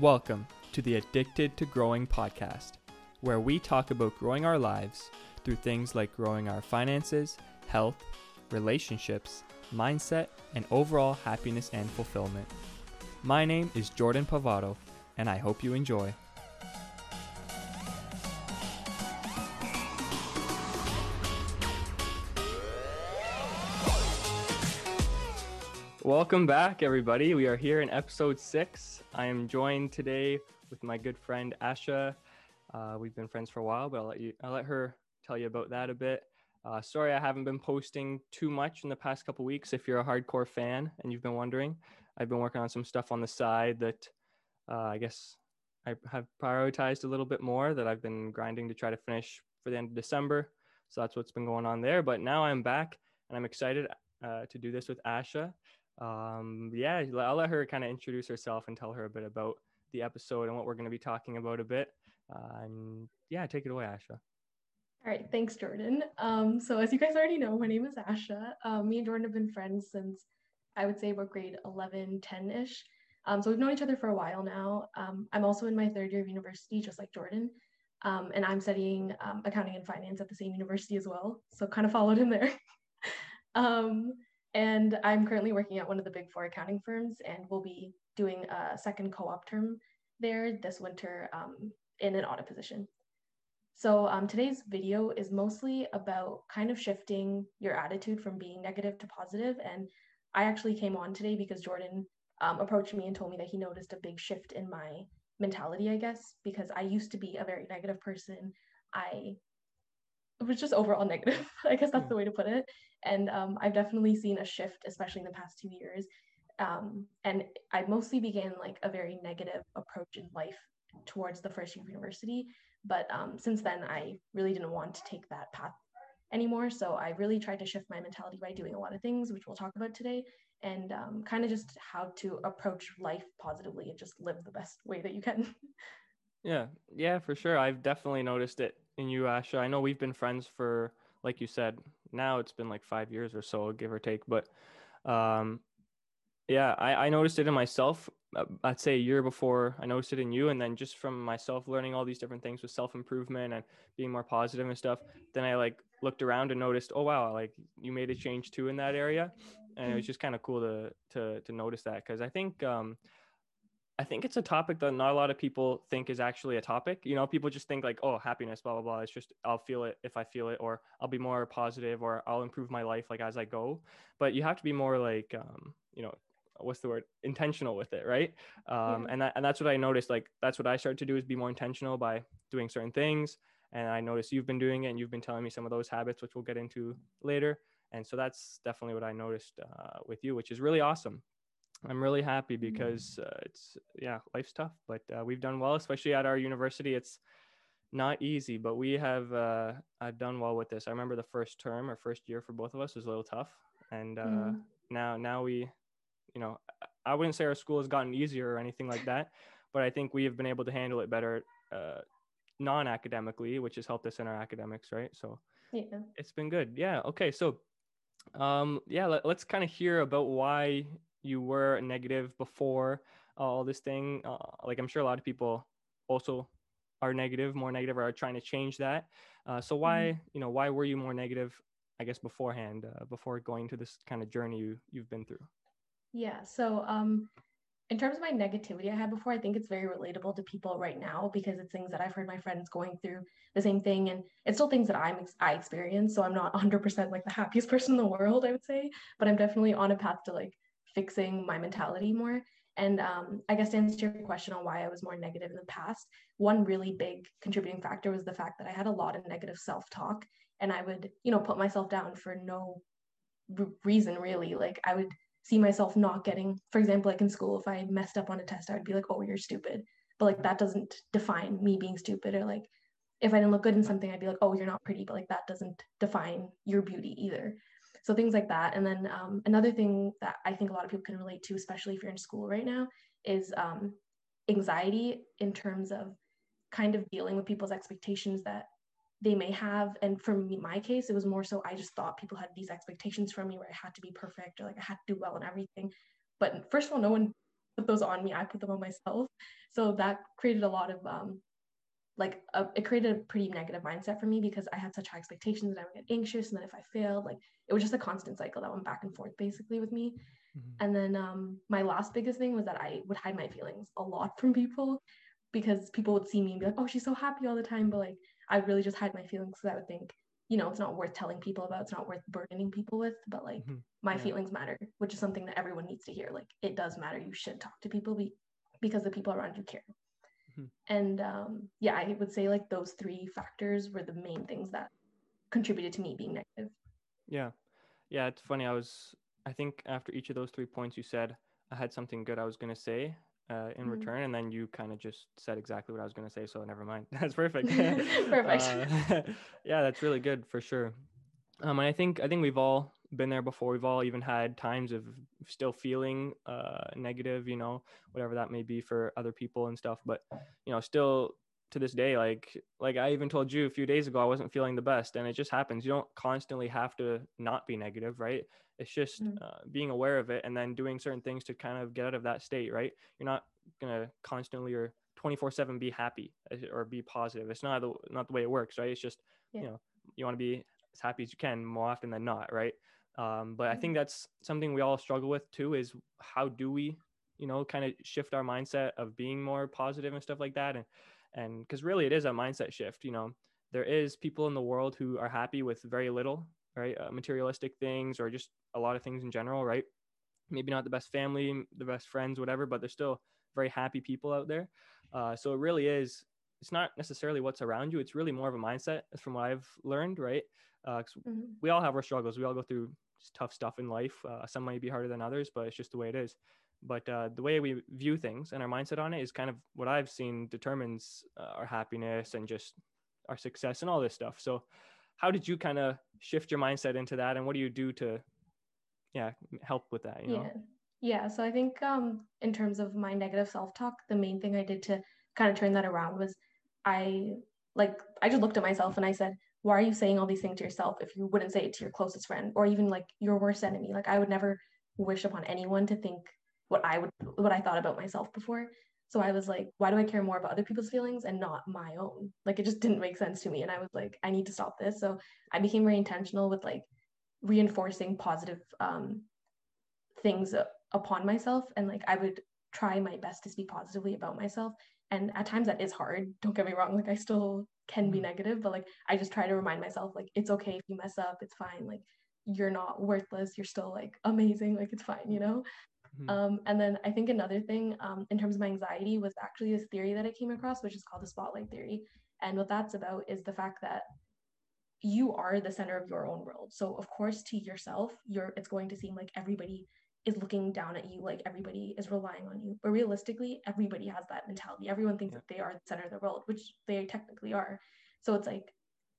Welcome to the Addicted to Growing podcast, where we talk about growing our lives through things like growing our finances, health, relationships, mindset, and overall happiness and fulfillment. My name is Jordan Pavato, and I hope you enjoy. Welcome back, everybody. We are here in episode six. I am joined today with my good friend Asha. Uh, we've been friends for a while, but I'll let you. I'll let her tell you about that a bit. Uh, sorry, I haven't been posting too much in the past couple weeks. If you're a hardcore fan and you've been wondering, I've been working on some stuff on the side that uh, I guess I have prioritized a little bit more that I've been grinding to try to finish for the end of December. So that's what's been going on there. But now I'm back and I'm excited uh, to do this with Asha um, yeah, I'll let her kind of introduce herself and tell her a bit about the episode and what we're going to be talking about a bit. Uh, and yeah, take it away, Asha. All right, thanks, Jordan. Um, so as you guys already know, my name is Asha. Um, me and Jordan have been friends since I would say about grade 11, 10-ish. Um, so we've known each other for a while now. Um, I'm also in my third year of university, just like Jordan. Um, and I'm studying um, accounting and finance at the same university as well. So kind of followed him there. and I'm currently working at one of the big four accounting firms, and we'll be doing a second co op term there this winter um, in an audit position. So um, today's video is mostly about kind of shifting your attitude from being negative to positive. And I actually came on today because Jordan um, approached me and told me that he noticed a big shift in my mentality, I guess, because I used to be a very negative person. I it was just overall negative. I guess that's the way to put it. And um, I've definitely seen a shift, especially in the past two years. Um, and I mostly began like a very negative approach in life towards the first year of university. But um, since then, I really didn't want to take that path anymore. So I really tried to shift my mentality by doing a lot of things, which we'll talk about today, and um, kind of just how to approach life positively and just live the best way that you can. Yeah, yeah, for sure. I've definitely noticed it in you, Asha. I know we've been friends for, like you said, now it's been like five years or so, give or take. But um, yeah, I, I noticed it in myself. Uh, I'd say a year before I noticed it in you, and then just from myself learning all these different things with self improvement and being more positive and stuff. Then I like looked around and noticed, oh wow, like you made a change too in that area, and it was just kind of cool to to to notice that because I think um, I think it's a topic that not a lot of people think is actually a topic. You know, people just think like, oh, happiness, blah, blah, blah. It's just, I'll feel it if I feel it, or I'll be more positive, or I'll improve my life like as I go. But you have to be more like, um, you know, what's the word? Intentional with it, right? Um, yeah. and that, and that's what I noticed. Like, that's what I started to do is be more intentional by doing certain things. And I noticed you've been doing it and you've been telling me some of those habits, which we'll get into later. And so that's definitely what I noticed uh, with you, which is really awesome. I'm really happy mm-hmm. because uh, it's yeah, life's tough, but uh, we've done well, especially at our university. It's not easy, but we have uh, done well with this. I remember the first term or first year for both of us was a little tough, and uh, mm. now now we, you know, I wouldn't say our school has gotten easier or anything like that, but I think we have been able to handle it better uh, non-academically, which has helped us in our academics, right? So yeah. it's been good. Yeah. Okay. So um yeah let, us kind of hear about why you were negative before all this thing uh, like i'm sure a lot of people also are negative more negative or are trying to change that uh, so why mm-hmm. you know why were you more negative i guess beforehand uh, before going to this kind of journey you, you've been through yeah so um in terms of my negativity I had before, I think it's very relatable to people right now because it's things that I've heard my friends going through the same thing, and it's still things that I'm I experience. So I'm not 100% like the happiest person in the world, I would say, but I'm definitely on a path to like fixing my mentality more. And um, I guess to answer your question on why I was more negative in the past, one really big contributing factor was the fact that I had a lot of negative self talk and I would, you know, put myself down for no reason really. Like I would see myself not getting, for example, like in school, if I messed up on a test, I would be like, oh, you're stupid. But like that doesn't define me being stupid or like if I didn't look good in something, I'd be like, oh, you're not pretty, but like that doesn't define your beauty either so things like that and then um, another thing that i think a lot of people can relate to especially if you're in school right now is um, anxiety in terms of kind of dealing with people's expectations that they may have and for me my case it was more so i just thought people had these expectations from me where i had to be perfect or like i had to do well and everything but first of all no one put those on me. I put them on myself. So that created a lot of um, like a, it created a pretty negative mindset for me because I had such high expectations that I would get anxious, and then if I failed, like it was just a constant cycle that went back and forth basically with me. Mm-hmm. And then um, my last biggest thing was that I would hide my feelings a lot from people because people would see me and be like, "Oh, she's so happy all the time," but like I really just hide my feelings because I would think, you know, it's not worth telling people about. It's not worth burdening people with. But like mm-hmm. my yeah. feelings matter, which is something that everyone needs to hear. Like it does matter. You should talk to people be- because the people around you care. Mm-hmm. And um, yeah, I would say like those three factors were the main things that contributed to me being negative. Yeah. Yeah. It's funny. I was, I think after each of those three points you said, I had something good I was going to say uh, in mm-hmm. return. And then you kind of just said exactly what I was going to say. So never mind. That's perfect. perfect. Uh, yeah. That's really good for sure. Um, and I think, I think we've all been there before. We've all even had times of still feeling uh, negative, you know, whatever that may be for other people and stuff. But you know, still to this day, like like I even told you a few days ago, I wasn't feeling the best, and it just happens. You don't constantly have to not be negative, right? It's just mm-hmm. uh, being aware of it and then doing certain things to kind of get out of that state, right? You're not gonna constantly or 24/7 be happy uh, or be positive. It's not the not the way it works, right? It's just yeah. you know you want to be as happy as you can more often than not, right? Um, but I think mm-hmm. that's something we all struggle with too is how do we, you know, kind of shift our mindset of being more positive and stuff like that. And, and because really it is a mindset shift, you know, there is people in the world who are happy with very little, right? Uh, materialistic things or just a lot of things in general, right? Maybe not the best family, the best friends, whatever, but they're still very happy people out there. Uh, so it really is, it's not necessarily what's around you. It's really more of a mindset from what I've learned, right? Uh, mm-hmm. we all have our struggles. We all go through tough stuff in life. Uh, some might be harder than others, but it's just the way it is. But uh, the way we view things and our mindset on it is kind of what I've seen determines uh, our happiness and just our success and all this stuff. So, how did you kind of shift your mindset into that, and what do you do to, yeah, help with that? You know? Yeah, yeah. So I think um, in terms of my negative self-talk, the main thing I did to kind of turn that around was I like I just looked at myself and I said, why are you saying all these things to yourself if you wouldn't say it to your closest friend or even like your worst enemy? Like i would never wish upon anyone to think what i would what i thought about myself before. So i was like why do i care more about other people's feelings and not my own? Like it just didn't make sense to me. And i was like i need to stop this. So i became very intentional with like reinforcing positive um things upon myself. And like i would try my best to speak positively about myself and at times that is hard don't get me wrong like i still can be mm-hmm. negative but like i just try to remind myself like it's okay if you mess up it's fine like you're not worthless you're still like amazing like it's fine you know mm-hmm. um, and then i think another thing um, in terms of my anxiety was actually this theory that i came across which is called the spotlight theory and what that's about is the fact that you are the center of your own world so of course to yourself you're it's going to seem like everybody is looking down at you like everybody is relying on you. But realistically everybody has that mentality. Everyone thinks yeah. that they are the center of the world which they technically are. So it's like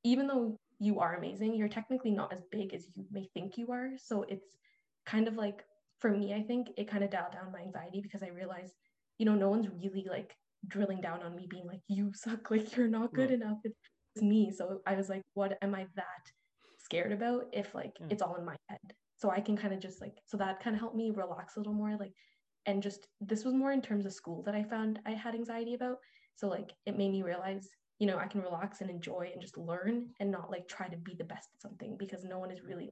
even though you are amazing you're technically not as big as you may think you are. So it's kind of like for me i think it kind of dialed down my anxiety because i realized you know no one's really like drilling down on me being like you suck like you're not good enough. It's, it's me. So i was like what am i that scared about if like yeah. it's all in my head so i can kind of just like so that kind of helped me relax a little more like and just this was more in terms of school that i found i had anxiety about. So like it made me realize you know i can relax and enjoy and just learn and not like try to be the best at something because no one is really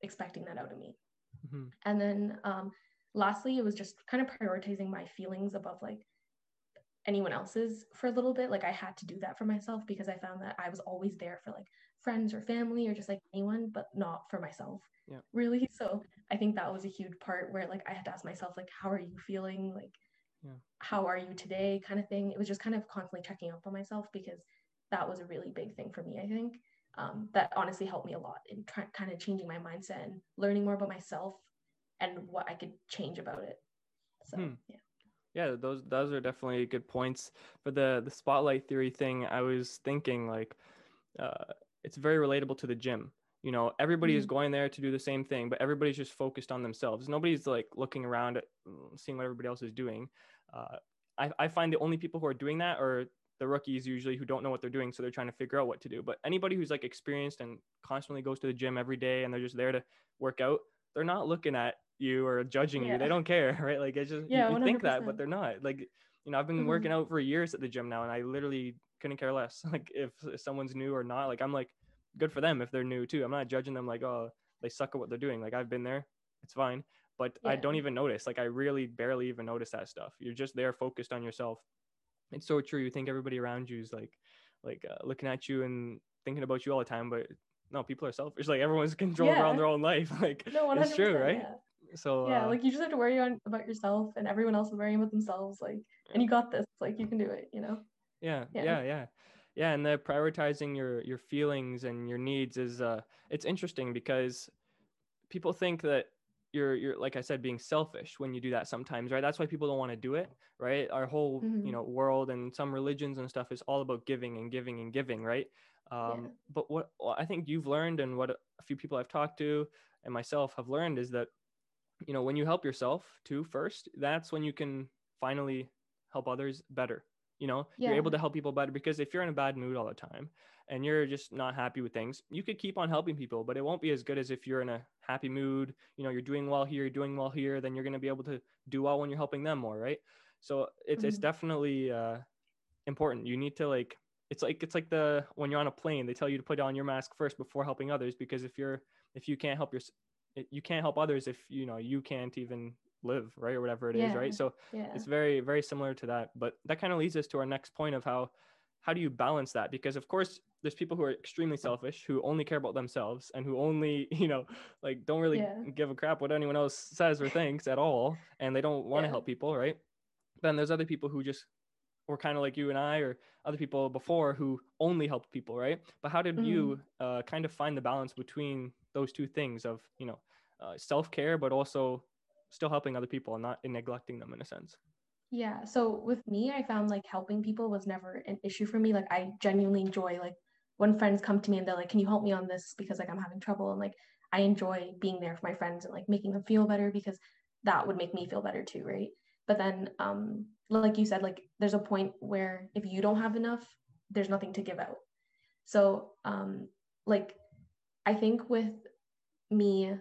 expecting that out of me. Mm-hmm. and then um lastly it was just kind of prioritizing my feelings above like anyone else's for a little bit. Like i had to do that for myself because i found that i was always there for like friends or family or just like anyone but not for myself. Yeah. really? So i think that was a huge part where like i had to ask myself like how are you feeling? Like yeah. how are you today? kind of thing. It was just kind of constantly checking up on myself because that was a really big thing for me i think. Um, that honestly helped me a lot in trying kind of changing my mindset and learning more about myself and what i could change about it. So hmm. yeah. Yeah those those are definitely good points. For the the spotlight theory thing i was thinking like uh, it's very relatable to the gym you know everybody mm-hmm. is going there to do the same thing but everybody's just focused on themselves nobody's like looking around at mm, seeing what everybody else is doing uh, I, I find the only people who are doing that are the rookies usually who don't know what they're doing so they're trying to figure out what to do but anybody who's like experienced and constantly goes to the gym every day and they're just there to work out they're not looking at you or judging Yeah. you. They don't care, right? Like it's just Yeah, you, think that, but they're not. Like you know, I've been Mhm. working out for years at the gym now, and I literally couldn't care less. Like if someone's new or not. Like I'm like, good for them if they're new too. I'm not judging them like oh they suck at what they're doing. Like I've been there, it's fine. But I don't even notice. Like I really barely even notice that stuff. You're just there focused on yourself. It's so true. You think everybody around you is like like uh, looking at you and thinking about you all the time, but no, people are selfish. Like everyone's controlling around their own life. Like No, it's true, right? Yeah. So yeah, uh, like you just have to worry on about yourself and everyone else is worrying about themselves. Like, and you got this. Like, you can do it, you know? Yeah, yeah. yeah, yeah, yeah. And the prioritizing your your feelings and your needs is uh, it's interesting because people think that you're you're like I said being selfish when you do that sometimes, right? That's why people don't want to do it, right? Our whole you Mhm. know world and some religions and stuff is all about giving and giving and giving, right? Um, Yeah. But what what I think you've learned and what a few people I've talked to and myself have learned is that you know when you help yourself too first, that's when you can finally help others better. You know, you're able to help people better because if you're in a bad mood all the time and you're just not happy with things, you could keep on helping people, but it won't be as good as if you're in a happy mood. You know, you're doing well here, you're doing well here, then you're going to be able to do well when you're helping them more, right? So it's it's Mhm. definitely uh, important. You need to like it's like it's like the when you're on a plane, they tell you to put on your mask first before helping others because if you're if you can't help your you can't help others if you know you can't even live right or whatever it is, Yeah. right so Yeah. it's very very similar to that but that kind of leads us to our next point of how how do you balance that because of course there's people who are extremely selfish who only care about themselves and who only you know like don't really Yeah. give a crap what anyone else says or thinks at all and they don't want to help people right then there's other people who just were kind of like you and I or other people before who only helped people right but how did you uh, kind of find the balance between those two things of you know uh, self-care but also still helping other people and not neglecting them in a sense Yeah. So with me, I found like helping people was never an issue for me. Like I genuinely enjoy like when friends come to me and they're like, "Can you help me on this because like I'm having trouble?" And like I enjoy being there for my friends and like making them feel better because that would make me feel better too, right? But then um like you said like there's a point where if you don't have enough, there's nothing to give out. So um like I think with me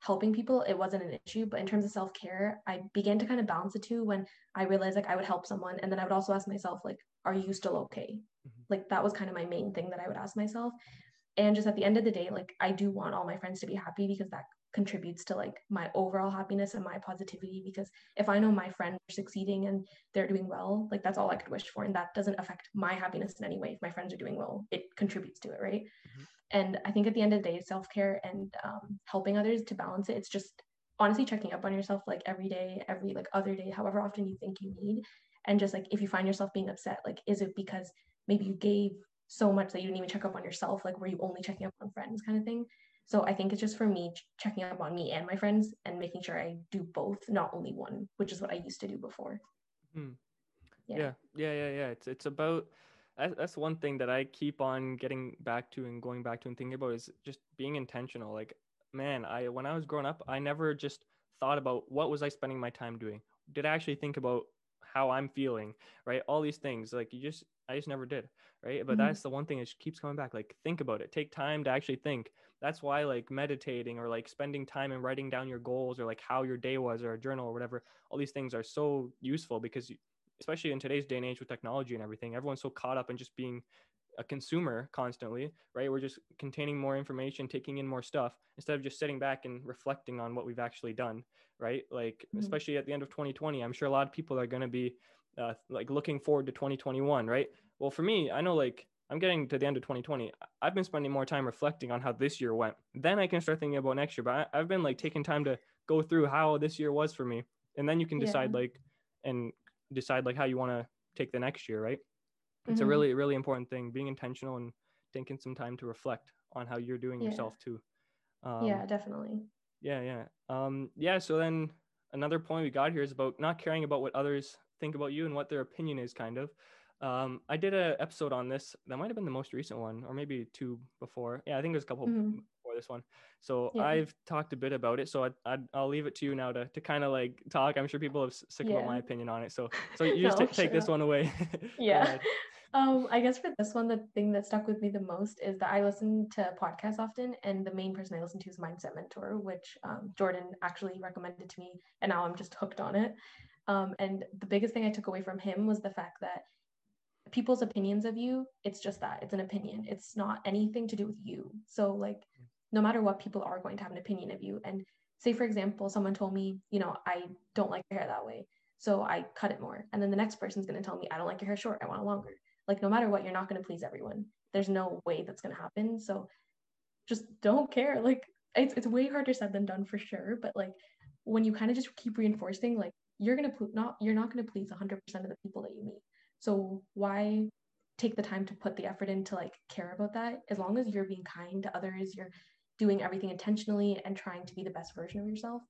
helping people it wasn't an issue but in terms of self-care i began to kind of balance the two when i realized like i would help someone and then i would also ask myself like are you still okay? Mhm. like that was kind of my main thing that i would ask myself. And just at the end of the day like i do want all my friends to be happy because that contributes to like my overall happiness and my positivity because if i know my friends are succeeding and they're doing well like that's all i could wish for and that doesn't affect my happiness in any way. If my friends are doing well it contributes to it right and I think at the end of the day, self care and um, helping others to balance it, it's just honestly checking up on yourself like every day, every like other day, however often you think you need. And just like if you find yourself being upset, like is it because maybe you gave so much that you didn't even check up on yourself? Like were you only checking up on friends kind of thing? So I think it's just for me ch- checking up on me and my friends and making sure I do both, not only one, which is what I used to do before. Hmm. Yeah. yeah yeah yeah yeah it's it's about that's, that's one thing that i keep on getting back to and going back to and thinking about is just being intentional. Like man i when i was growing up i never just thought about what was i spending my time doing? Did i actually think about how i'm feeling right? All these things like you just i just never did right? But Mhm. that's the one thing that keeps coming back like think about it. Take time to actually think. That's why like meditating or like spending time and writing down your goals or like how your day was or a journal or whatever all these things are so useful because especially in today's day and age with technology and everything, everyone's so caught up in just being a consumer constantly, right? We're just containing more information, taking in more stuff instead of just sitting back and reflecting on what we've actually done, right? Like, Mhm. especially at the end of 2020, I'm sure a lot of people are going to be uh, like looking forward to 2021, right? Well, for me, I know like I'm getting to the end of 2020. I've been spending more time reflecting on how this year went. Then I can start thinking about next year. But I, I've been like taking time to go through how this year was for me, and then you can Yeah. decide like and decide like how you want to take the next year, right? It's a Mhm. really really important thing. Being intentional and taking some time to reflect on how you're doing Yeah. yourself too. Um, yeah, definitely. yeah, yeah. Um, yeah, so then another point we got here is about not caring about what others think about you and what their opinion is, kind of. Um, I did an episode on this. That might have been the most recent one, or maybe two before. Yeah, I think there's a couple Mhm. This one. So Yeah. I've talked a bit about it. So I, I, I'll leave it to you now to, to kind of like talk. I'm sure people have sick about my opinion on it. So so you just No, ta- take sure this one away. Yeah. um, I guess for this one, the thing that stuck with me the most is that I listen to podcasts often, and the main person I listen to is Mindset Mentor, which um, Jordan actually recommended to me, and now I'm just hooked on it. Um, and the biggest thing I took away from him was the fact that people's opinions of you, it's just that it's an opinion. It's not anything to do with you. So, like, no matter what, people are going to have an opinion of you. And say, for example, someone told me, you know, I don't like your hair that way. So I cut it more. And then the next person's going to tell me, I don't like your hair short. I want it longer. Like, no matter what, you're not going to please everyone. There's no way that's going to happen. So just don't care. Like, it's, it's way harder said than done for sure. But like, when you kind of just keep reinforcing, like, you're going to not, you're not going to please 100% of the people that you meet. So why take the time to put the effort in to like care about that? As long as you're being kind to others, you're doing everything intentionally and trying to be the best version of yourself,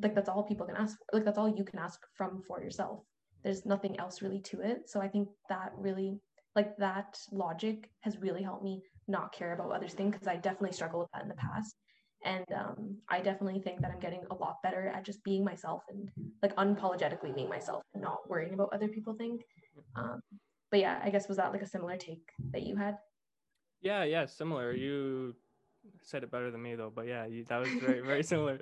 like that's all people can ask for like that's all you can ask from for yourself. There's nothing else really to it. So i think that really like that logic has really helped me not care about others think because i definitely struggled with that in the past. And um, i definitely think that i'm getting a lot better at just being myself and like unapologetically being myself and not worrying about other people think. Um, but yeah i guess was that like a similar take that you had? Yeah yeah similar. You said it better than me though but yeah you, that was very very similar.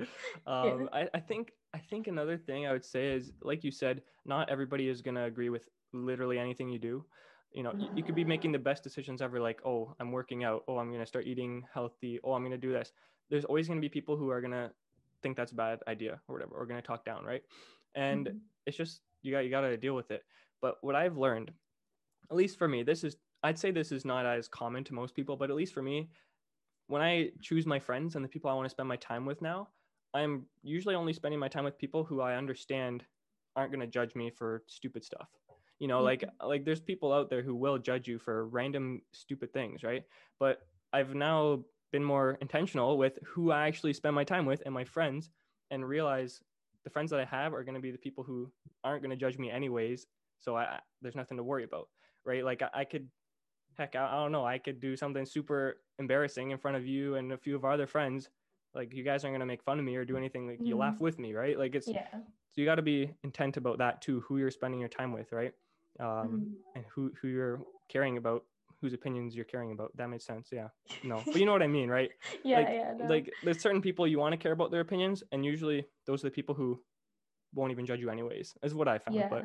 Um, yeah. I, I think i think another thing i would say is like you said not everybody is going to agree with literally anything you do. You know you, you could be making the best decisions ever like oh i'm working out. Oh i'm going to start eating healthy. Oh i'm going to do this. There's always going to be people who are going to think that's a bad idea or whatever or going to talk down right? And mm-hmm. it's just you got you got to deal with it. But what i've learned at least for me this is i'd say this is not as common to most people but at least for me when I choose my friends and the people I want to spend my time with now, I'm usually only spending my time with people who I understand aren't going to judge me for stupid stuff. You know, like mm-hmm. like there's people out there who will judge you for random stupid things, right? But I've now been more intentional with who I actually spend my time with and my friends and realize the friends that I have are going to be the people who aren't going to judge me anyways. So I, there's nothing to worry about, right? Like I, I could heck, I, I don't know, I could do something super embarrassing in front of you and a few of our other friends. Like you guys aren't gonna make fun of me or do anything. Like mm-hmm. you laugh with me, right? Like it's yeah. So you got to be intent about that too. Who you're spending your time with, right? Um, mm-hmm. and who who you're caring about, whose opinions you're caring about. That makes sense. Yeah. No, but you know what I mean, right? yeah, like, yeah. No. Like there's certain people you want to care about their opinions, and usually those are the people who won't even judge you anyways. Is what I found. Yeah. But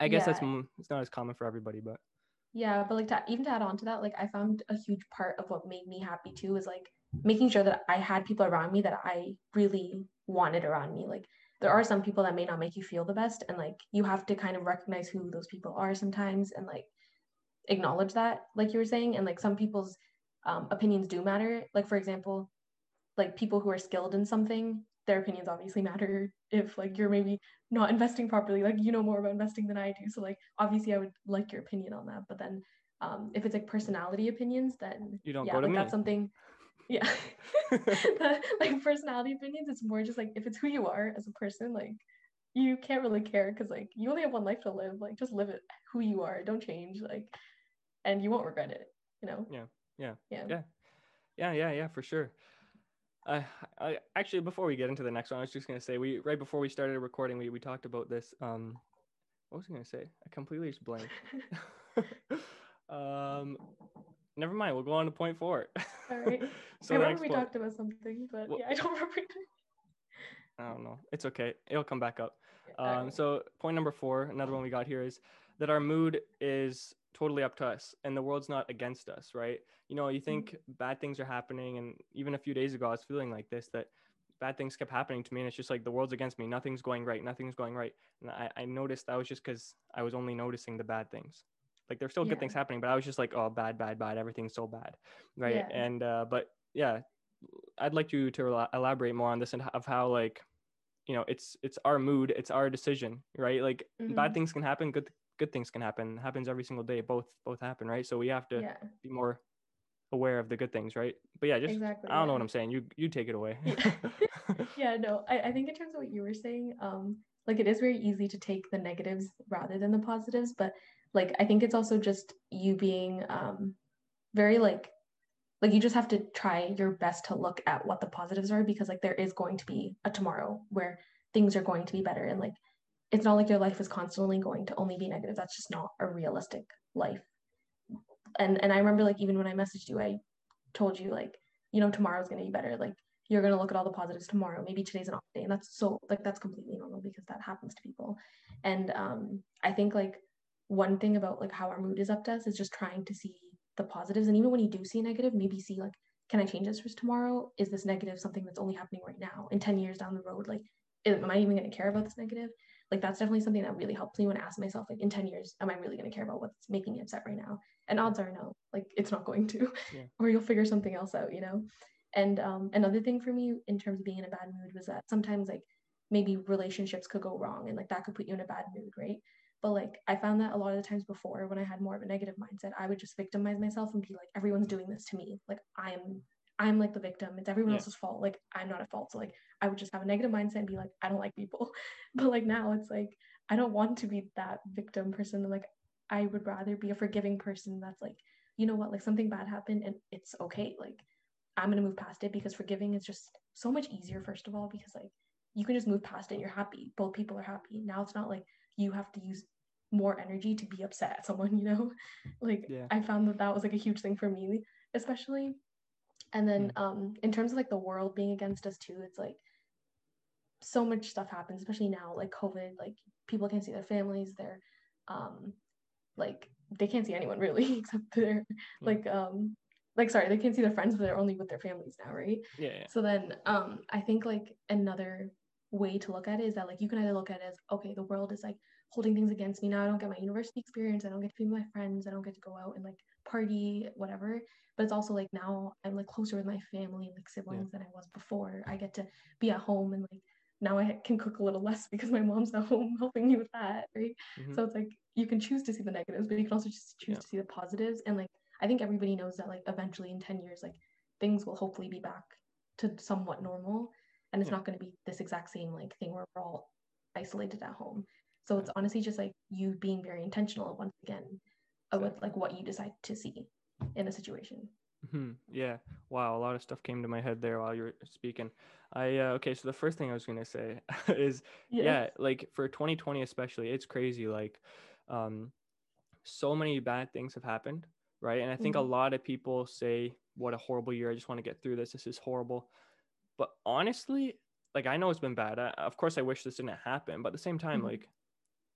I guess yeah. that's it's not as common for everybody, but yeah, but like to even to add on to that, like I found a huge part of what made me happy too was like making sure that I had people around me that I really wanted around me. Like there are some people that may not make you feel the best, and like you have to kind of recognize who those people are sometimes and like acknowledge that, like you were saying, and like some people's um, opinions do matter. Like for example, like people who are skilled in something, their opinions obviously matter if like you're maybe not investing properly like you know more about investing than i do so like obviously i would like your opinion on that but then um if it's like personality opinions then you don't yeah go to like me. that's something yeah. Like personality opinions it's more just like if it's who you are as a person like you can't really care because like you only have one life to live like just live it who you are don't change like and you won't regret it you know? Yeah yeah yeah. yeah. Yeah yeah, yeah for sure uh, I, actually, before we get into the next one, I was just gonna say we right before we started recording, we, we talked about this. Um, what was I gonna say? I completely just blanked. um, never mind. We'll go on to point four. All right. so I remember we point, talked about something, but well, yeah, I don't remember. I don't know. It's okay. It'll come back up. Um, so point number four, another one we got here is that our mood is totally up to us and the world's not against us right? You know you think mm-hmm. bad things are happening and even a few days ago i was feeling like this that bad things kept happening to me and it's just like the world's against me. Nothing's going right. Nothing's going right. And i, I noticed that was just because i was only noticing the bad things. Like there's still yeah. good things happening but i was just like oh bad bad bad. Everything's so bad. Right? Yeah. and uh but yeah i'd like you to elaborate more on this and of how like you know it's it's our mood it's our decision right? Like mm-hmm. bad things can happen good good things can happen. It happens every single day. Both both happen right? So we have to yeah. be more aware of the good things right? But yeah just exactly, i don't yeah. know what i'm saying. You you take it away. Yeah, yeah no I, I think in terms of what you were saying um like it is very easy to take the negatives rather than the positives but like i think it's also just you being um very like like you just have to try your best to look at what the positives are because like there is going to be a tomorrow where things are going to be better and like it's not like your life is constantly going to only be negative. That's just not a realistic life and and I remember like even when I messaged you, I told you like, you know, tomorrow's gonna be better. Like you're gonna look at all the positives tomorrow. Maybe today's an off day, and that's so like that's completely normal because that happens to people. And um, I think like one thing about like how our mood is up to us is just trying to see the positives. And even when you do see negative, maybe see like, can I change this for tomorrow? Is this negative something that's only happening right now? In 10 years down the road, like, am I even gonna care about this negative? Like that's definitely something that really helps me when I ask myself, like, in 10 years, am I really gonna care about what's making me upset right now? And odds are no, like it's not going to, yeah. or you'll figure something else out, you know? And um, another thing for me in terms of being in a bad mood was that sometimes like maybe relationships could go wrong and like that could put you in a bad mood, right? But like I found that a lot of the times before when I had more of a negative mindset, I would just victimize myself and be like, everyone's doing this to me. Like I'm I'm like the victim. It's everyone yeah. else's fault. Like I'm not at fault. So like I would just have a negative mindset and be like, I don't like people. But like now it's like I don't want to be that victim person. Like I would rather be a forgiving person that's like, you know what, like something bad happened and it's okay. Like I'm gonna move past it because forgiving is just so much easier, first of all, because like you can just move past it and you're happy. Both people are happy. Now it's not like you have to use more energy to be upset at someone, you know? Like yeah. I found that that was like a huge thing for me, especially. And then mm. um in terms of like the world being against us too, it's like so much stuff happens, especially now, like COVID, like people can't see their families, they're um like they can't see anyone really except their mm. like um like sorry they can't see their friends but they're only with their families now right yeah, yeah, so then um i think like another way to look at it is that like you can either look at it as okay the world is like holding things against me now i don't get my university experience i don't get to be with my friends i don't get to go out and like party whatever but it's also like now i'm like closer with my family and like siblings yeah. than i was before i get to be at home and like now i can cook a little less because my mom's at home helping me with that right mm-hmm. so it's like you can choose to see the negatives but you can also just choose yeah. to see the positives and like I think everybody knows that like eventually in 10 years, like things will hopefully be back to somewhat normal. And it's yeah. not going to be this exact same like thing where we're all isolated at home. So it's honestly just like you being very intentional once again. With like what you decide to see in a situation. Mm-hmm. Yeah. Wow. A lot of stuff came to my head there while you were speaking. I uh, okay. So the first thing I was gonna say is yes. yeah, like for 2020 especially, it's crazy. Like, um, so many bad things have happened right? And I think mm-hmm. a lot of people say, "What a horrible year! I just want to get through this. This is horrible." But honestly, like I know it's been bad. I, of course, I wish this didn't happen, but at the same time, mm-hmm. like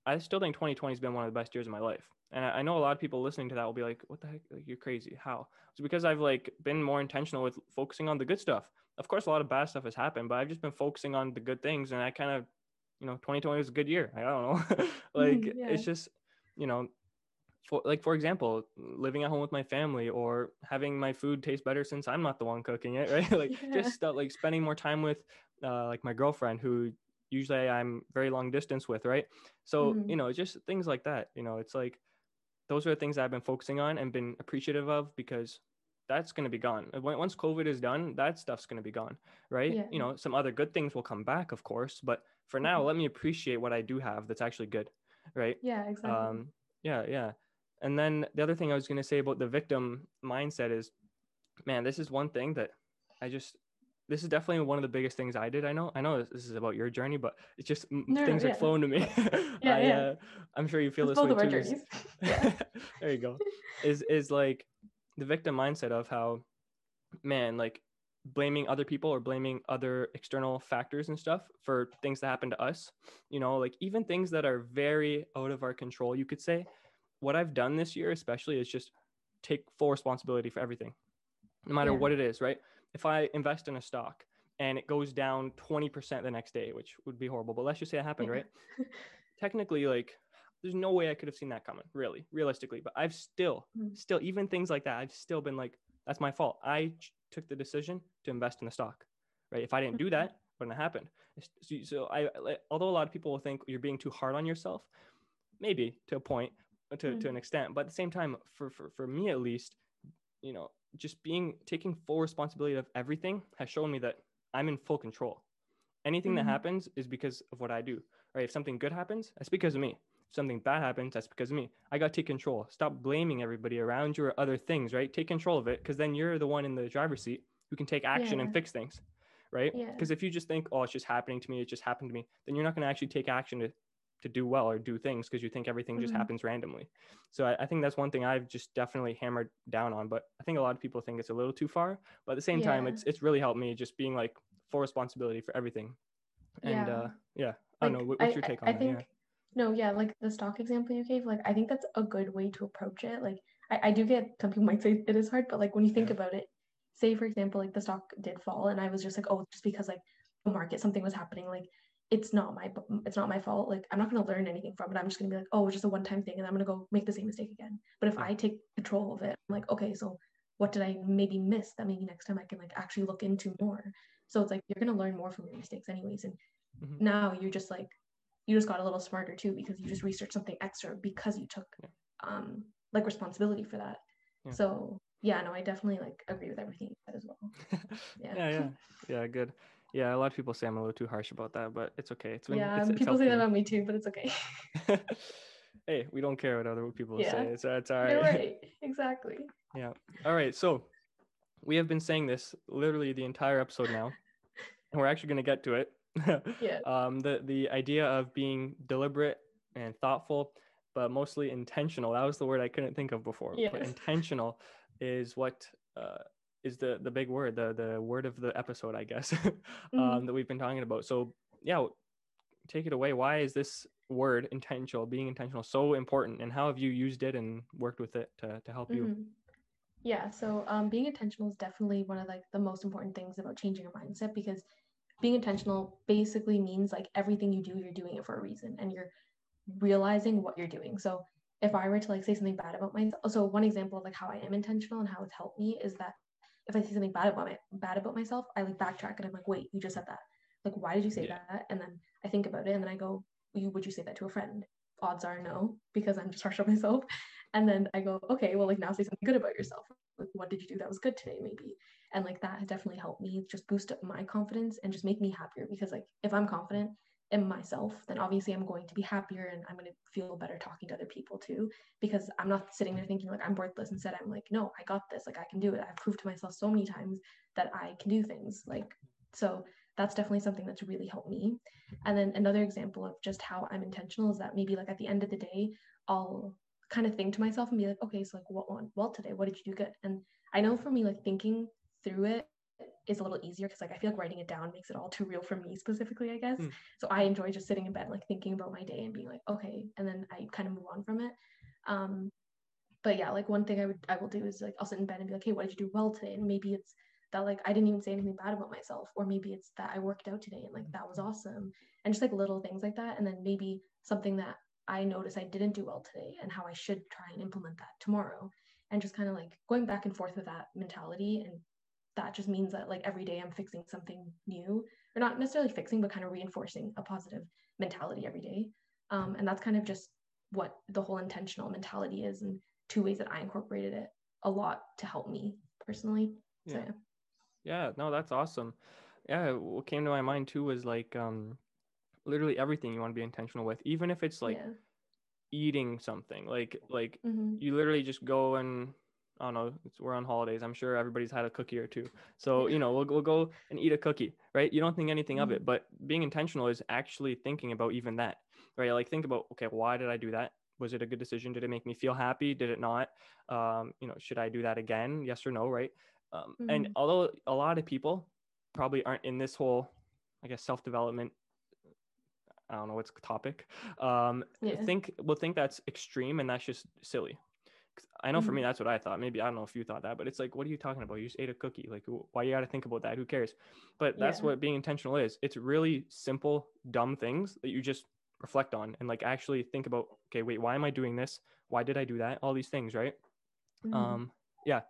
I still think 2020 has been one of the best years of my life. And I, know a lot of people listening to that will be like, "What the heck? Like, you're crazy. How?" It's because I've like been more intentional with focusing on the good stuff. Of course, a lot of bad stuff has happened, but I've just been focusing on the good things, and I kind of, you know, 2020 was a good year. I don't know, like yeah. it's just, you know, for like for example living at home with my family or having my food taste better since i'm not the one cooking it right like yeah. just stuff like spending more time with uh, like my girlfriend who usually i'm very long distance with right so mm-hmm. you know just things like that you know it's like those are the things i've been focusing on and been appreciative of because that's going to be gone. Once covid is done that stuff's going to be gone right? Yeah. you know some other good things will come back of course but for now mm-hmm. let me appreciate what i do have that's actually good right? Yeah exactly. Um yeah yeah. And then the other thing I was going to say about the victim mindset is, man, this is one thing that I just, this is definitely one of the biggest things I did. I know, I know this is about your journey, but it's just no, things yeah. are flowing to me. yeah, I, yeah. Uh, I'm sure you feel it's this way too. there you go. Is is like the victim mindset of how, man, like blaming other people or blaming other external factors and stuff for things that happen to us. You know, like even things that are very out of our control, you could say what I've done this year, especially, is just take full responsibility for everything, no matter yeah. what it is, right? If I invest in a stock and it goes down 20% the next day, which would be horrible, but let's just say it happened, yeah. right? Technically, like, there's no way I could have seen that coming, really, realistically. But I've still, mm. still, even things like that, I've still been like, that's my fault. I ch- took the decision to invest in the stock, right? If I didn't do that, wouldn't have happened. So, so I, although a lot of people will think you're being too hard on yourself, maybe to a point, to, mm-hmm. to an extent but at the same time for, for for me at least you know just being taking full responsibility of everything has shown me that i'm in full control. Anything mm-hmm. that happens is because of what i do right? If something good happens that's because of me. If something bad happens that's because of me. I got to take control. Stop blaming everybody around you or other things right? Take control of it because then you're the one in the driver's seat who can take action yeah. and fix things right? Because yeah. if you just think oh it's just happening to me. It just happened to me then you're not going to actually take action to to do well or do things because you think everything just Mhm. happens randomly. So I, I think that's one thing I've just definitely hammered down on. But I think a lot of people think it's a little too far. But at the same time, it's it's really helped me just being like full responsibility for everything. And Yeah. uh yeah, I don't know. What, what's your take on I that? think yeah. no, yeah, like the stock example you gave, like I think that's a good way to approach it. Like I, I do get some people might say it is hard, but like when you think Yeah. about it, say for example, like the stock did fall and I was just like, oh, just because like the market something was happening, like it's not my it's not my fault. Like I'm not gonna learn anything from it. I'm just gonna be like, oh, it's just a one-time thing, and I'm gonna go make the same mistake again. But if I take control of it, I'm like, okay, so what did I maybe miss that maybe next time I can like actually look into more. So it's like you're gonna learn more from your mistakes anyways. And Mhm. now you're just like you just got a little smarter too because you just researched something extra because you took Yeah. um like responsibility for that. Yeah. So yeah, no, I definitely like agree with everything you said as well. Yeah. yeah, yeah, yeah, good. Yeah, a lot of people say I'm a little too harsh about that, but it's okay. It's been, yeah, it's, it's people say that about me too, but it's okay. hey, we don't care what other people Yeah. say. So it's all right. You're right. Exactly. Yeah. All right. So we have been saying this literally the entire episode now, and we're actually going to get to it. Yeah. um, the the idea of being deliberate and thoughtful, but mostly intentional. That was the word I couldn't think of before. But intentional is what uh, is the the big word, the the word of the episode, I guess, um, that we've been talking about. So yeah, take it away. Why is this word intentional, being intentional, so important, and how have you used it and worked with it to to help you? Mhm. Yeah, so um, being intentional is definitely one of like the most important things about changing your mindset because being intentional basically means like everything you do, you're doing it for a reason and you're realizing what you're doing. So if I were to like say something bad about myself, so one example of like how I am intentional and how it's helped me is that if I see something bad about my bad about myself, I like backtrack and I'm like, wait, you just said that. Like, why did you say Yeah. that? And then I think about it and then I go, you would you say that to a friend? Odds are no, because I'm just harsh on myself. And then I go, okay, well, like now say something good about yourself. Like, what did you do that was good today, maybe? And like that definitely helped me just boost up my confidence and just make me happier because like if I'm confident in myself, then obviously I'm going to be happier and I'm going to feel better talking to other people too because I'm not sitting there thinking like I'm worthless. Instead, I'm like, no, I got this. Like I can do it. I've proved to myself so many times that I can do things. Like so that's definitely something that's really helped me. And then another example of just how I'm intentional is that maybe like at the end of the day, I'll kind of think to myself and be like, okay, so like what went well today? What did you do good? And I know for me, like thinking through it is a little easier because like I feel like writing it down makes it all too real for me specifically, I guess. Hmm. So I enjoy just sitting in bed, like thinking about my day and being like, okay, and then I kind of move on from it. Um, but yeah, like one thing I would I will do is like I'll sit in bed and be like, hey, what did you do well today? And maybe it's that like I didn't even say anything bad about myself, or maybe it's that I worked out today and like that was awesome, and just like little things like that. And then maybe something that I notice I didn't do well today and how I should try and implement that tomorrow, and just kind of like going back and forth with that mentality and that just means that like every day I'm fixing something new or not necessarily fixing but kind of reinforcing a positive mentality every day um, and that's kind of just what the whole intentional mentality is and two ways that I incorporated it a lot to help me personally so Yeah. yeah Yeah, no, that's awesome. Yeah, what came to my mind too was like um literally everything you want to be intentional with, even if it's like yeah eating something. Like like hmm you literally just go and I don't know, it's, we're on holidays. I'm sure everybody's had a cookie or two. So, you know, we'll, we'll go and eat a cookie, right? You don't think anything of Mhm. it, but being intentional is actually thinking about even that, right? Like think about, okay, why did I do that? Was it a good decision? Did it make me feel happy? Did it not? Um, you know, should I do that again? Yes or no, right? Um, And Mhm. although a lot of people probably aren't in this whole, I guess, self-development I don't know what's topic. Um, Yeah. think will think that's extreme and that's just silly. I know for me Mhm. that's what I thought. Maybe I don't know if you thought that, but it's like, what are you talking about? You just ate a cookie. Like, why you got to think about that? Who cares? But that's Yeah. what being intentional is. It's really simple, dumb things that you just reflect on and like actually think about. Okay, wait, why am I doing this? Why did I do that? All these things, right? Mhm. Um, yeah,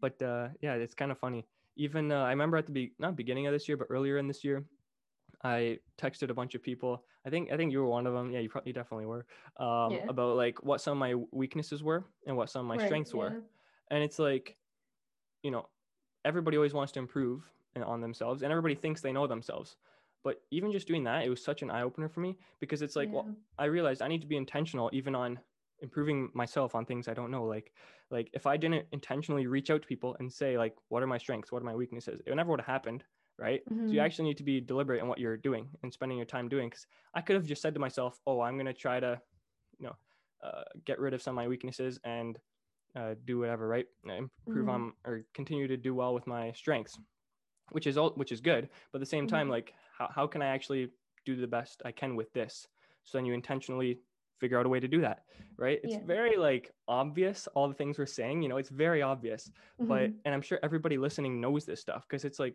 but uh, yeah, it's kind of funny. Even uh, I remember at the be- not beginning of this year, but earlier in this year, I texted a bunch of people. I think I think you were one of them. Yeah, you probably definitely were. Um, Yeah. about like what some of my weaknesses were and what some of my Right, strengths were. And it's like, you know, everybody always wants to improve and- on themselves, and everybody thinks they know themselves. But even just doing that, it was such an eye opener for me because it's like, well, I realized I need to be intentional even on improving myself on things I don't know. Like, like if I didn't intentionally reach out to people and say like, what are my strengths, what are my weaknesses, it never would have happened. Right? Mm-hmm. So you mm-hmm. actually need to be deliberate in what you're doing and spending your time doing. Because I could have just said to myself, "Oh, I'm gonna try to, you know, uh, get rid of some of my weaknesses and uh, do whatever, right? Improve mm-hmm. on or continue to do well with my strengths, which is all, which is good. But at the same time, mm-hmm. like, how how can I actually do the best I can with this? So then you intentionally figure out a way to do that right it's yeah. very like obvious all the things we're saying you know it's very obvious mm-hmm. but and i'm sure everybody listening knows this stuff because it's like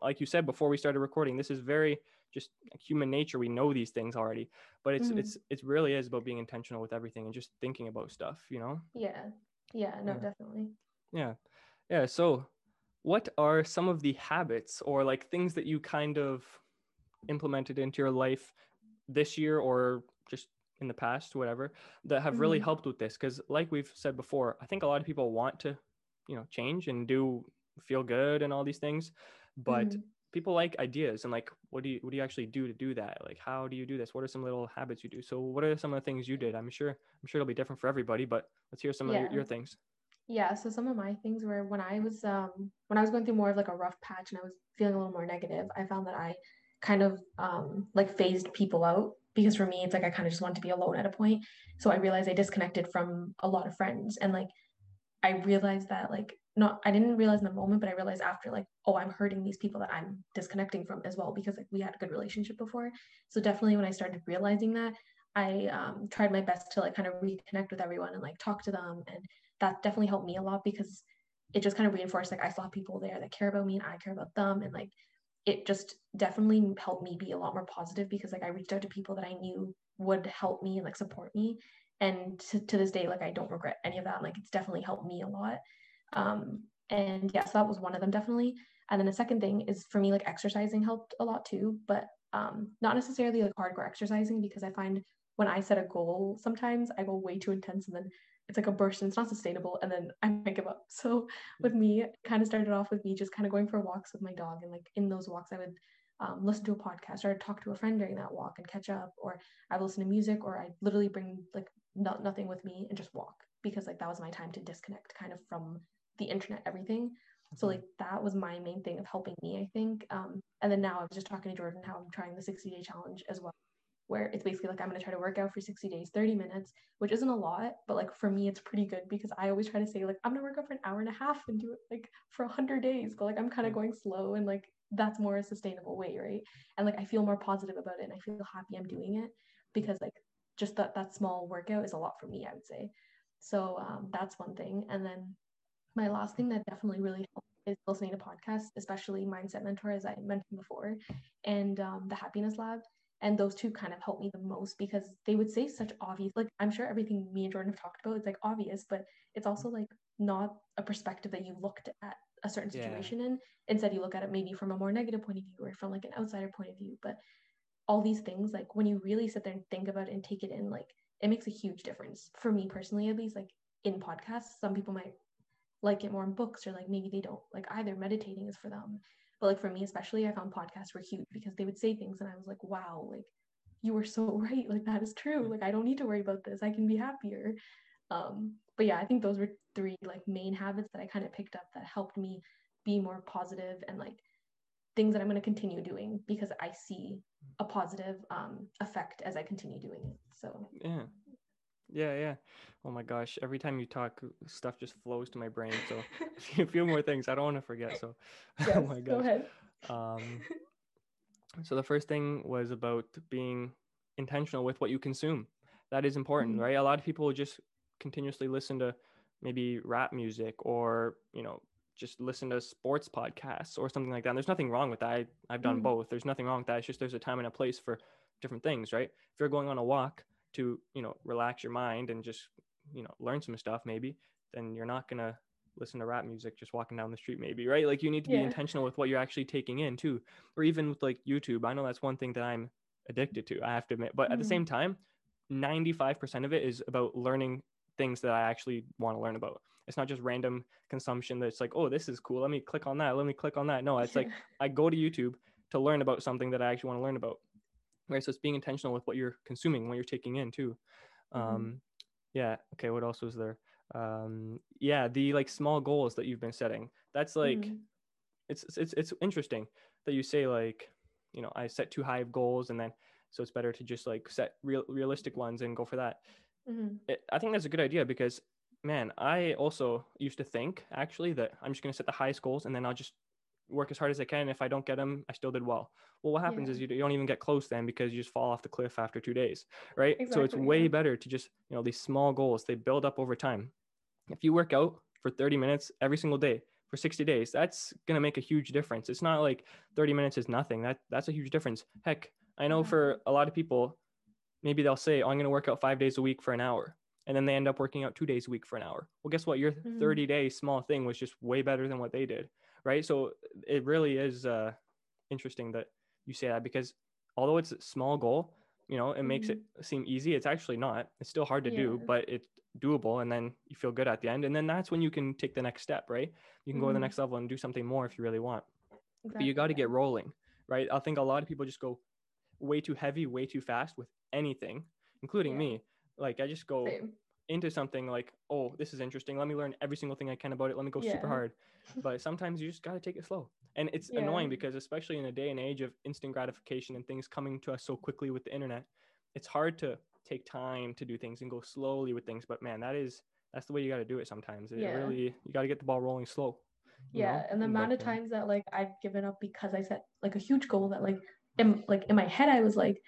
like you said before we started recording this is very just human nature we know these things already but it's mm-hmm. it's it really is about being intentional with everything and just thinking about stuff you know yeah yeah no yeah. definitely yeah yeah so what are some of the habits or like things that you kind of implemented into your life this year or just in the past, whatever, that have really mm-hmm. helped with this. Because, like we've said before, I think a lot of people want to, you know, change and do feel good and all these things, but mm-hmm. people like ideas and like, what do you what do you actually do to do that? Like, how do you do this? What are some little habits you do? So, what are some of the things you did? I'm sure I'm sure it'll be different for everybody, but let's hear some yeah. of your, your things. Yeah, so some of my things were when I was um when I was going through more of like a rough patch and I was feeling a little more negative, I found that I kind of um like phased people out because for me it's like i kind of just wanted to be alone at a point so i realized i disconnected from a lot of friends and like i realized that like not i didn't realize in the moment but i realized after like oh i'm hurting these people that i'm disconnecting from as well because like we had a good relationship before so definitely when i started realizing that i um, tried my best to like kind of reconnect with everyone and like talk to them and that definitely helped me a lot because it just kind of reinforced like i saw people there that care about me and i care about them and like it just definitely helped me be a lot more positive because like I reached out to people that I knew would help me and like support me. And to, to this day, like I don't regret any of that. Like it's definitely helped me a lot. Um, and yeah, so that was one of them definitely. And then the second thing is for me, like exercising helped a lot too, but um, not necessarily like hardcore exercising because I find when I set a goal, sometimes I go way too intense and then it's like a burst and it's not sustainable and then I might give up. So with me, kind of started off with me just kind of going for walks with my dog and like in those walks I would um, listen to a podcast or I'd talk to a friend during that walk and catch up or I would listen to music or I literally bring like not nothing with me and just walk because like that was my time to disconnect kind of from the internet everything. So mm-hmm. like that was my main thing of helping me, I think. Um, and then now I was just talking to Jordan how I'm trying the 60 day challenge as well where it's basically like I'm going to try to work out for 60 days, 30 minutes, which isn't a lot, but like for me, it's pretty good because I always try to say, like, I'm going to work out for an hour and a half and do it like for 100 days, but like I'm kind of going slow and like that's more a sustainable way, right? And like I feel more positive about it and I feel happy I'm doing it because like just that that small workout is a lot for me, I would say. So um, that's one thing. And then my last thing that definitely really helped is listening to podcasts, especially Mindset Mentor, as I mentioned before, and um, the Happiness Lab and those two kind of helped me the most because they would say such obvious like i'm sure everything me and jordan have talked about it's like obvious but it's also like not a perspective that you looked at a certain situation yeah. in instead you look at it maybe from a more negative point of view or from like an outsider point of view but all these things like when you really sit there and think about it and take it in like it makes a huge difference for me personally at least like in podcasts some people might like it more in books or like maybe they don't like either meditating is for them but like for me, especially, I found podcasts were huge because they would say things and I was like, wow, like you were so right. Like that is true. Like I don't need to worry about this. I can be happier. Um, but yeah, I think those were three like main habits that I kind of picked up that helped me be more positive and like things that I'm going to continue doing because I see a positive um, effect as I continue doing it. So yeah, yeah, yeah. Oh my gosh. Every time you talk, stuff just flows to my brain. So a few more things I don't want to forget. So yes, oh my gosh. Go ahead. Um, so the first thing was about being intentional with what you consume. That is important, mm-hmm. right? A lot of people just continuously listen to maybe rap music or, you know, just listen to sports podcasts or something like that. And there's nothing wrong with that. I, I've done mm-hmm. both. There's nothing wrong with that. It's just there's a time and a place for different things, right? If you're going on a walk, to you know relax your mind and just you know learn some stuff maybe then you're not gonna listen to rap music just walking down the street maybe right? Like you need to be intentional with what you're actually taking in too or even with like youtube. I know that's one thing that i'm addicted to i have to admit but mm-hmm. at the same mm-hmm. time 95% of it is about learning things that i actually want to learn about. It's not just random consumption that's like oh this is cool let me click on that let me click on that. No it's like i go to youtube to learn about something that i actually want to learn about right so it's being intentional with what you're consuming what you're taking in too mm-hmm. um yeah okay what else was there um yeah the like small goals that you've been setting that's like mm-hmm. it's it's it's interesting that you say like, you know, I set too high of goals and then so it's better to just like set real realistic ones and go for that. Mhm. It, I think that's a good idea because man, I also used to think actually that I'm just going to set the highest goals and then I'll just work as hard as I can. If I don't get them, I still did well. Well, what happens Yeah. is you, you don't even get close then because you just fall off the cliff after two days, right? so it's way better to just, you know, these small goals, they build up over time. If you work out for 30 minutes every single day for 60 days, that's going to make a huge difference. It's not like 30 minutes is nothing. That that's a huge difference. Heck, I know for a lot of people, maybe they'll say, oh, I'm going to work out five days a week for an hour. And then they end up working out two days a week for an hour. Well, guess what? Your Mhm. 30 day small thing was just way better than what they did. Right. So it really is uh, interesting that you say that because although it's a small goal, you know, it makes it seem easy. It's actually not. It's still hard to do, Mm-hmm. But it's doable. And then you feel good at the end. And then that's when you can take the next step, right? You can go to the Mhm. next level and do something more if you really want but you got to get rolling right i think a lot of people just go way too heavy way too fast with anything including Yeah. me like i just go Same. Into something like oh this is interesting. Let me learn every single thing i can about it. Let me go super hard. But sometimes you just got to take it slow. And it's annoying because especially in a day and age of instant gratification and things coming to us so quickly with the internet it's hard to take time to do things and go slowly with things. But man that is that's the way you got to do it sometimes. It Yeah. really you got to get the ball rolling slow yeah know? and the amount of times that like i've given up because i set like a huge goal that like in like in my head i was like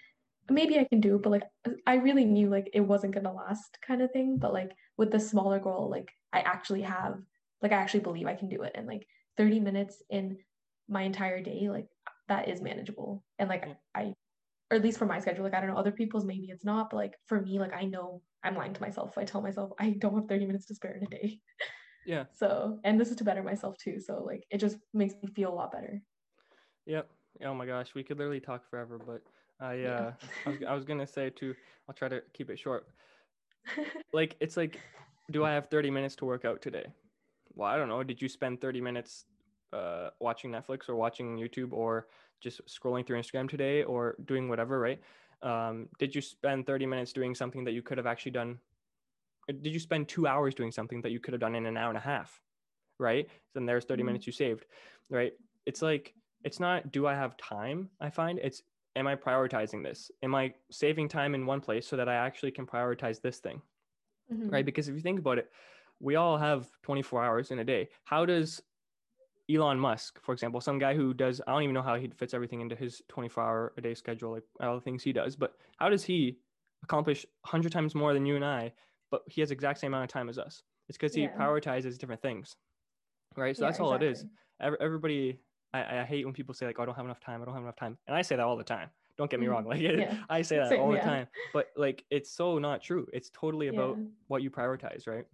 maybe i can do but like i really knew like it wasn't gonna last kind of thing but like with the smaller goal like i actually have like i actually believe i can do it and like 30 minutes in my entire day like that is manageable and like i or at least for my schedule like i don't know other people's maybe it's not but like for me like i know i'm lying to myself i tell myself i don't have 30 minutes to spare in a day yeah so, and this is to better myself too. So, like, it just makes me feel a lot better. Yep. Oh my gosh, we could literally talk forever, but I Yeah. uh I was, I was gonna say too. I'll try to keep it short. Like it's like, do I have thirty minutes to work out today? Well, I don't know. Did you spend thirty minutes uh watching Netflix or watching YouTube or just scrolling through Instagram today or doing whatever? Right. Um, did you spend thirty minutes doing something that you could have actually done? Did you spend two hours doing something that you could have done in an hour and a half? Right. Then there's 30 Mhm. minutes you saved. Right. It's like it's not do I have time? I find it's am I prioritizing this? Am I saving time in one place so that I actually can prioritize this thing? Mhm. Right? Because if you think about it, we all have 24 hours in a day. How does Elon Musk, for example, some guy who does I don't even know how he fits everything into his 24 hour a day schedule, like all the things he does, but how does he accomplish 100 times more than you and I, but he has the exact same amount of time as us? It's because he Yeah. prioritizes different things. Right? So Yeah, that's all it is exactly. ev- everybody I, I hate when people say like oh, i don't have enough time i don't have enough time and i say that all the time don't get me wrong like Yeah. i say that Same, all the yeah. time but like it's so not true it's totally about yeah. what you prioritize right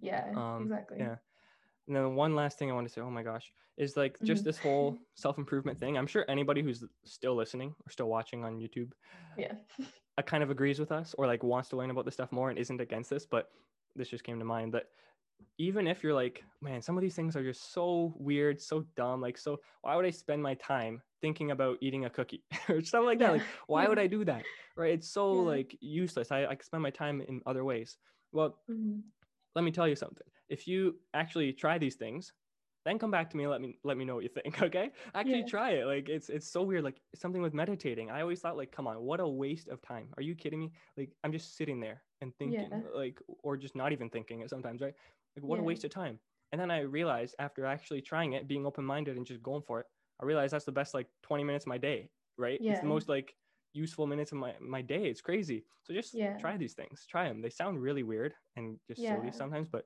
Yeah. um, exactly. yeah and then one last thing i want to say oh my gosh is like just Mhm. this whole self-improvement thing i'm sure anybody who's still listening or still watching on youtube Yeah. kind of agrees with us or like wants to learn about this stuff more and isn't against this but this just came to mind that even if you're like man some of these things are just so weird so dumb like so why would i spend my time thinking about eating a cookie? or stuff like that like why would i do that? right? It's so Yeah. like useless. I, I can spend my time in other ways. Well Mhm. let me tell you something. If you actually try these things then come back to me and let me let me know what you think okay? Actually Yeah. try it. Like it's it's so weird like something with meditating. I always thought like come on what a waste of time. Are you kidding me? Like i'm just sitting there and thinking Yeah. like or just not even thinking it sometimes right like what a waste of time. And then i realized after actually trying it being open-minded and just going for it i realized that's the best like 20 minutes of my day right? Yeah. it's the most like useful minutes of my, my day. It's crazy. So just Yeah. try these things. Try them they sound really weird and just Yeah. silly sometimes but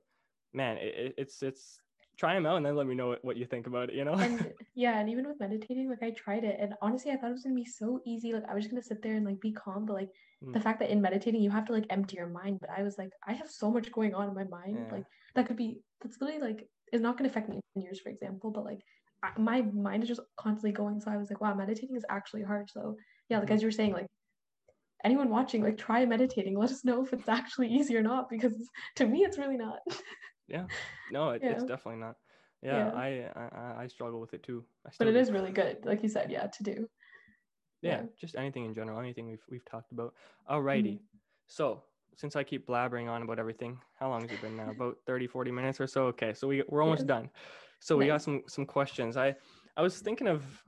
man it- it's it's try them out and then let me know what, what you think about it you know And yeah, and even with meditating, like I tried it, and honestly, I thought it was gonna be so easy. Like I was just gonna sit there and like be calm, but like the Mm. fact that in meditating you have to like empty your mind. But I was like, I have so much going on in my mind. Yeah. Like that could be that's literally like is not gonna affect me in 10 years, for example. But like I, my mind is just constantly going. So I was like, wow, meditating is actually hard. So yeah, like Mhm. as you were saying, like anyone watching, like try meditating. Let us know if it's actually easy or not, because to me, it's really not. yeah no it, it's definitely not yeah, Yeah. I, I I- i struggle with it too I but it do. is really good, like you said, yeah, to do. yeah, yeah. just anything in general anything we've, we've talked about alrighty Mhm. so since i keep blabbering on about everything how long has it been now about 30 40 minutes or so okay so we, we're almost Yes. done so we got some some questions i i was thinking of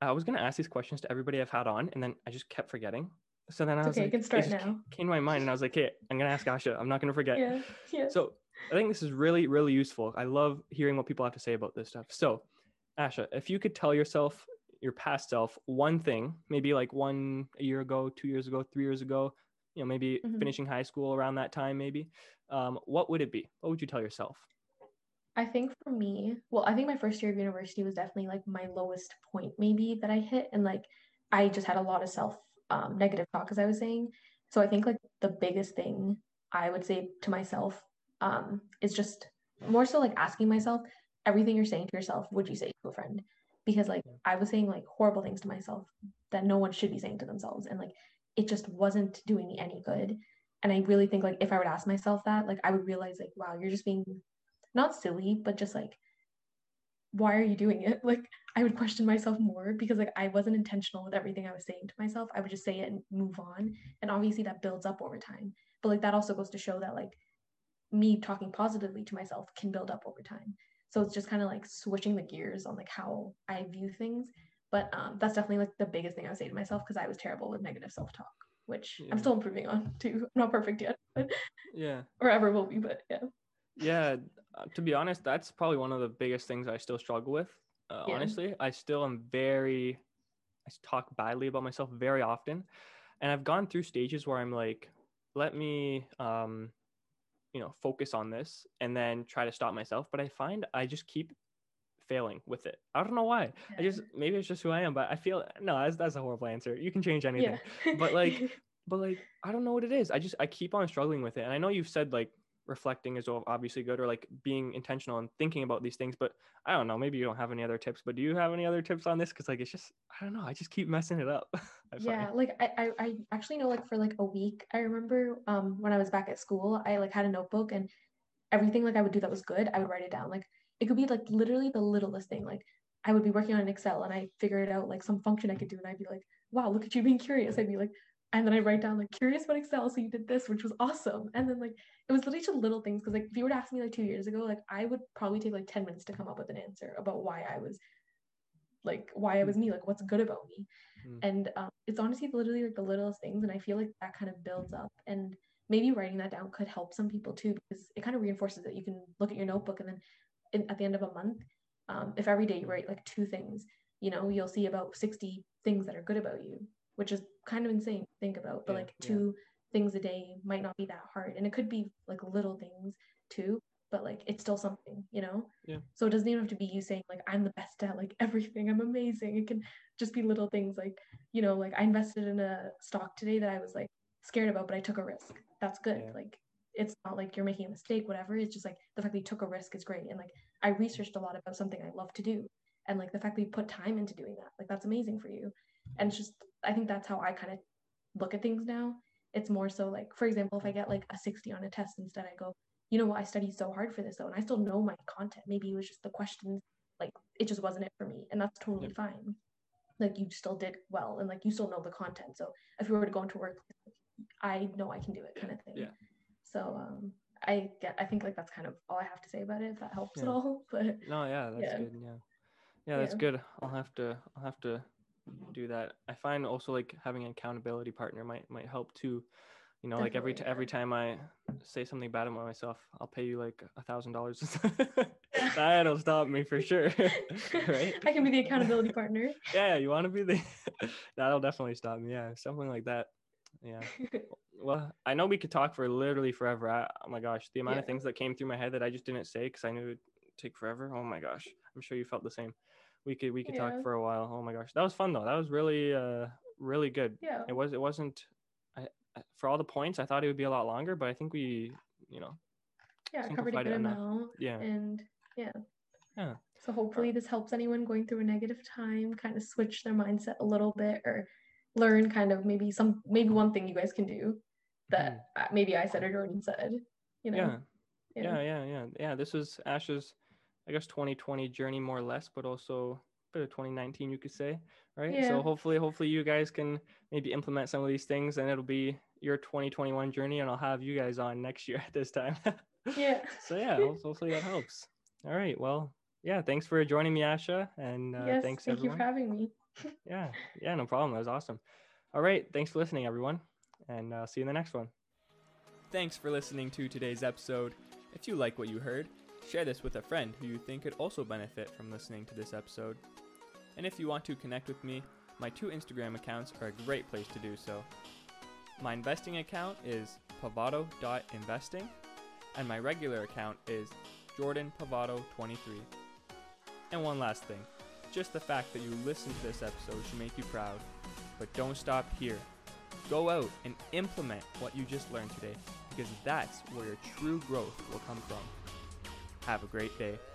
I was gonna ask these questions to everybody I've had on, and then I just kept forgetting. So then I It's was okay, like, you can start now. Came to my mind, and I was like, "Okay, I'm gonna ask Asha. I'm not gonna forget." Yeah. Yeah. So I think this is really, really useful. I love hearing what people have to say about this stuff. So, Asha, if you could tell yourself, your past self, one thing, maybe like one a year ago, two years ago, three years ago, you know, maybe Mhm. finishing high school around that time, maybe, um, what would it be? What would you tell yourself? I think for me, well, I think my first year of university was definitely like my lowest point, maybe that I hit. And like I just had a lot of self um, negative talk, as I was saying. So I think like the biggest thing I would say to myself um, is just more so like asking myself everything you're saying to yourself, would you say to a friend? Because like I was saying like horrible things to myself that no one should be saying to themselves. And like it just wasn't doing me any good. And I really think like if I would ask myself that, like I would realize like, wow, you're just being not silly, but just like, why are you doing it? Like, I would question myself more because like I wasn't intentional with everything I was saying to myself. I would just say it and move on. And obviously that builds up over time. But like that also goes to show that like me talking positively to myself can build up over time. So it's just kind of like switching the gears on like how I view things. But um, that's definitely like the biggest thing I would say to myself because I was terrible with negative self-talk, which Yeah. I'm still improving on too. I'm not perfect yet, but Yeah. or ever will be, but yeah. Yeah. uh, To be honest, that's probably one of the biggest things I still struggle with. Uh, Yeah. Honestly, I still am very, I talk badly about myself very often. And I've gone through stages where I'm like, let me, um, you know, focus on this and then try to stop myself. But I find I just keep failing with it. I don't know why. I just, maybe it's just who I am, but I feel, no, that's, that's a horrible answer. You can change anything. yeah. but, like, but like i don't know what it is i just i keep on struggling with it and i know you've said like reflecting is obviously good or like being intentional and thinking about these things but i don't know maybe you don't have any other tips but do you have any other tips on this? Because like it's just i don't know i just keep messing it up. Yeah find. like I, I i actually know like for like a week i remember um when i was back at school i like had a notebook and everything like i would do that was good i would write it down. Like it could be like literally the littlest thing like i would be working on an excel and i figured out like some function i could do and i'd be like wow look at you being curious. I'd be like and then i write down like curious about excel so you did this which was awesome. And then like it was literally just little things because like if you were to ask me like two years ago like i would probably take like 10 minutes to come up with an answer about why i was like why i was me like what's good about me. Mm. and um, it's honestly literally like the littlest things and i feel like that kind of builds up. And maybe writing that down could help some people too because it kind of reinforces that you can look at your notebook and then in, at the end of a month um, if every day you write like two things you know you'll see about 60 things that are good about you which is kind of insane to think about but Yeah, like yeah. two things a day might not be that hard and it could be like little things too but like it's still something you know? Yeah. so it doesn't even have to be you saying like i'm the best at like everything. I'm amazing. It can just be little things like you know like i invested in a stock today that i was like scared about but i took a risk. That's good. Yeah. like it's not like you're making a mistake whatever. It's just like the fact that you took a risk is great and like i researched a lot about something i love to do and like the fact that you put time into doing that like that's amazing for you. And it's just i think that's how i kind of look at things now. It's more so like for example if i get like a 60 on a test instead i go you know what? I studied so hard for this though and i still know my content. Maybe it was just the questions like it just wasn't it for me and that's totally fine. Like you still did well and like you still know the content so if you were to go into work i know i can do it kind of thing. Yeah. so um i get i think like that's kind of all i have to say about it if that helps at all but no yeah that's Yeah. good yeah. Yeah that's Yeah. good. I'll have to i'll have to do that. I find also like having an accountability partner might might help too. You know like every t- Definitely, every time i say something bad about myself i'll pay you like a thousand dollars. That'll stop me for sure right? I can be the accountability partner. Yeah you want to be the that'll definitely stop me yeah something like that. Yeah. Well i know we could talk for literally forever. I, oh my gosh the amount of things that came through my head that i just didn't say because i knew it would take forever. Oh my gosh i'm sure you felt the same we could we could Yeah. talk for a while. Oh my gosh. That was fun though. That was really uh really good. Yeah. It was it wasn't I, for all the points i thought it would be a lot longer but i think we you know yeah covered a good enough. amount yeah. and yeah. Yeah. so hopefully this helps anyone going through a negative time kind of switch their mindset a little bit or learn kind of maybe some maybe one thing you guys can do that uh, maybe i said or jordan said you know? Hmm. yeah. Yeah yeah yeah. Yeah this was ash's i guess 2020 journey more or less but also a bit of 2019 you could say right Yeah. so hopefully hopefully you guys can maybe implement some of these things and it'll be your 2021 journey and i'll have you guys on next year at this time yeah so yeah hopefully that helps all right well yeah thanks for joining me asha and uh, yes thanks thank everyone you for having me yeah, yeah, no problem. That was awesome. All right, thanks for listening, everyone, and uh, see you in the next one. Thanks for listening to today's episode. If you like what you heard, share this with a friend who you think could also benefit from listening to this episode. And if you want to connect with me, my two Instagram accounts are a great place to do so. My investing account is pavato.investing, and my regular account is jordanpavato23. And one last thing just the fact that you listened to this episode should make you proud. But don't stop here. Go out and implement what you just learned today because that's where your true growth will come from. Have a great day.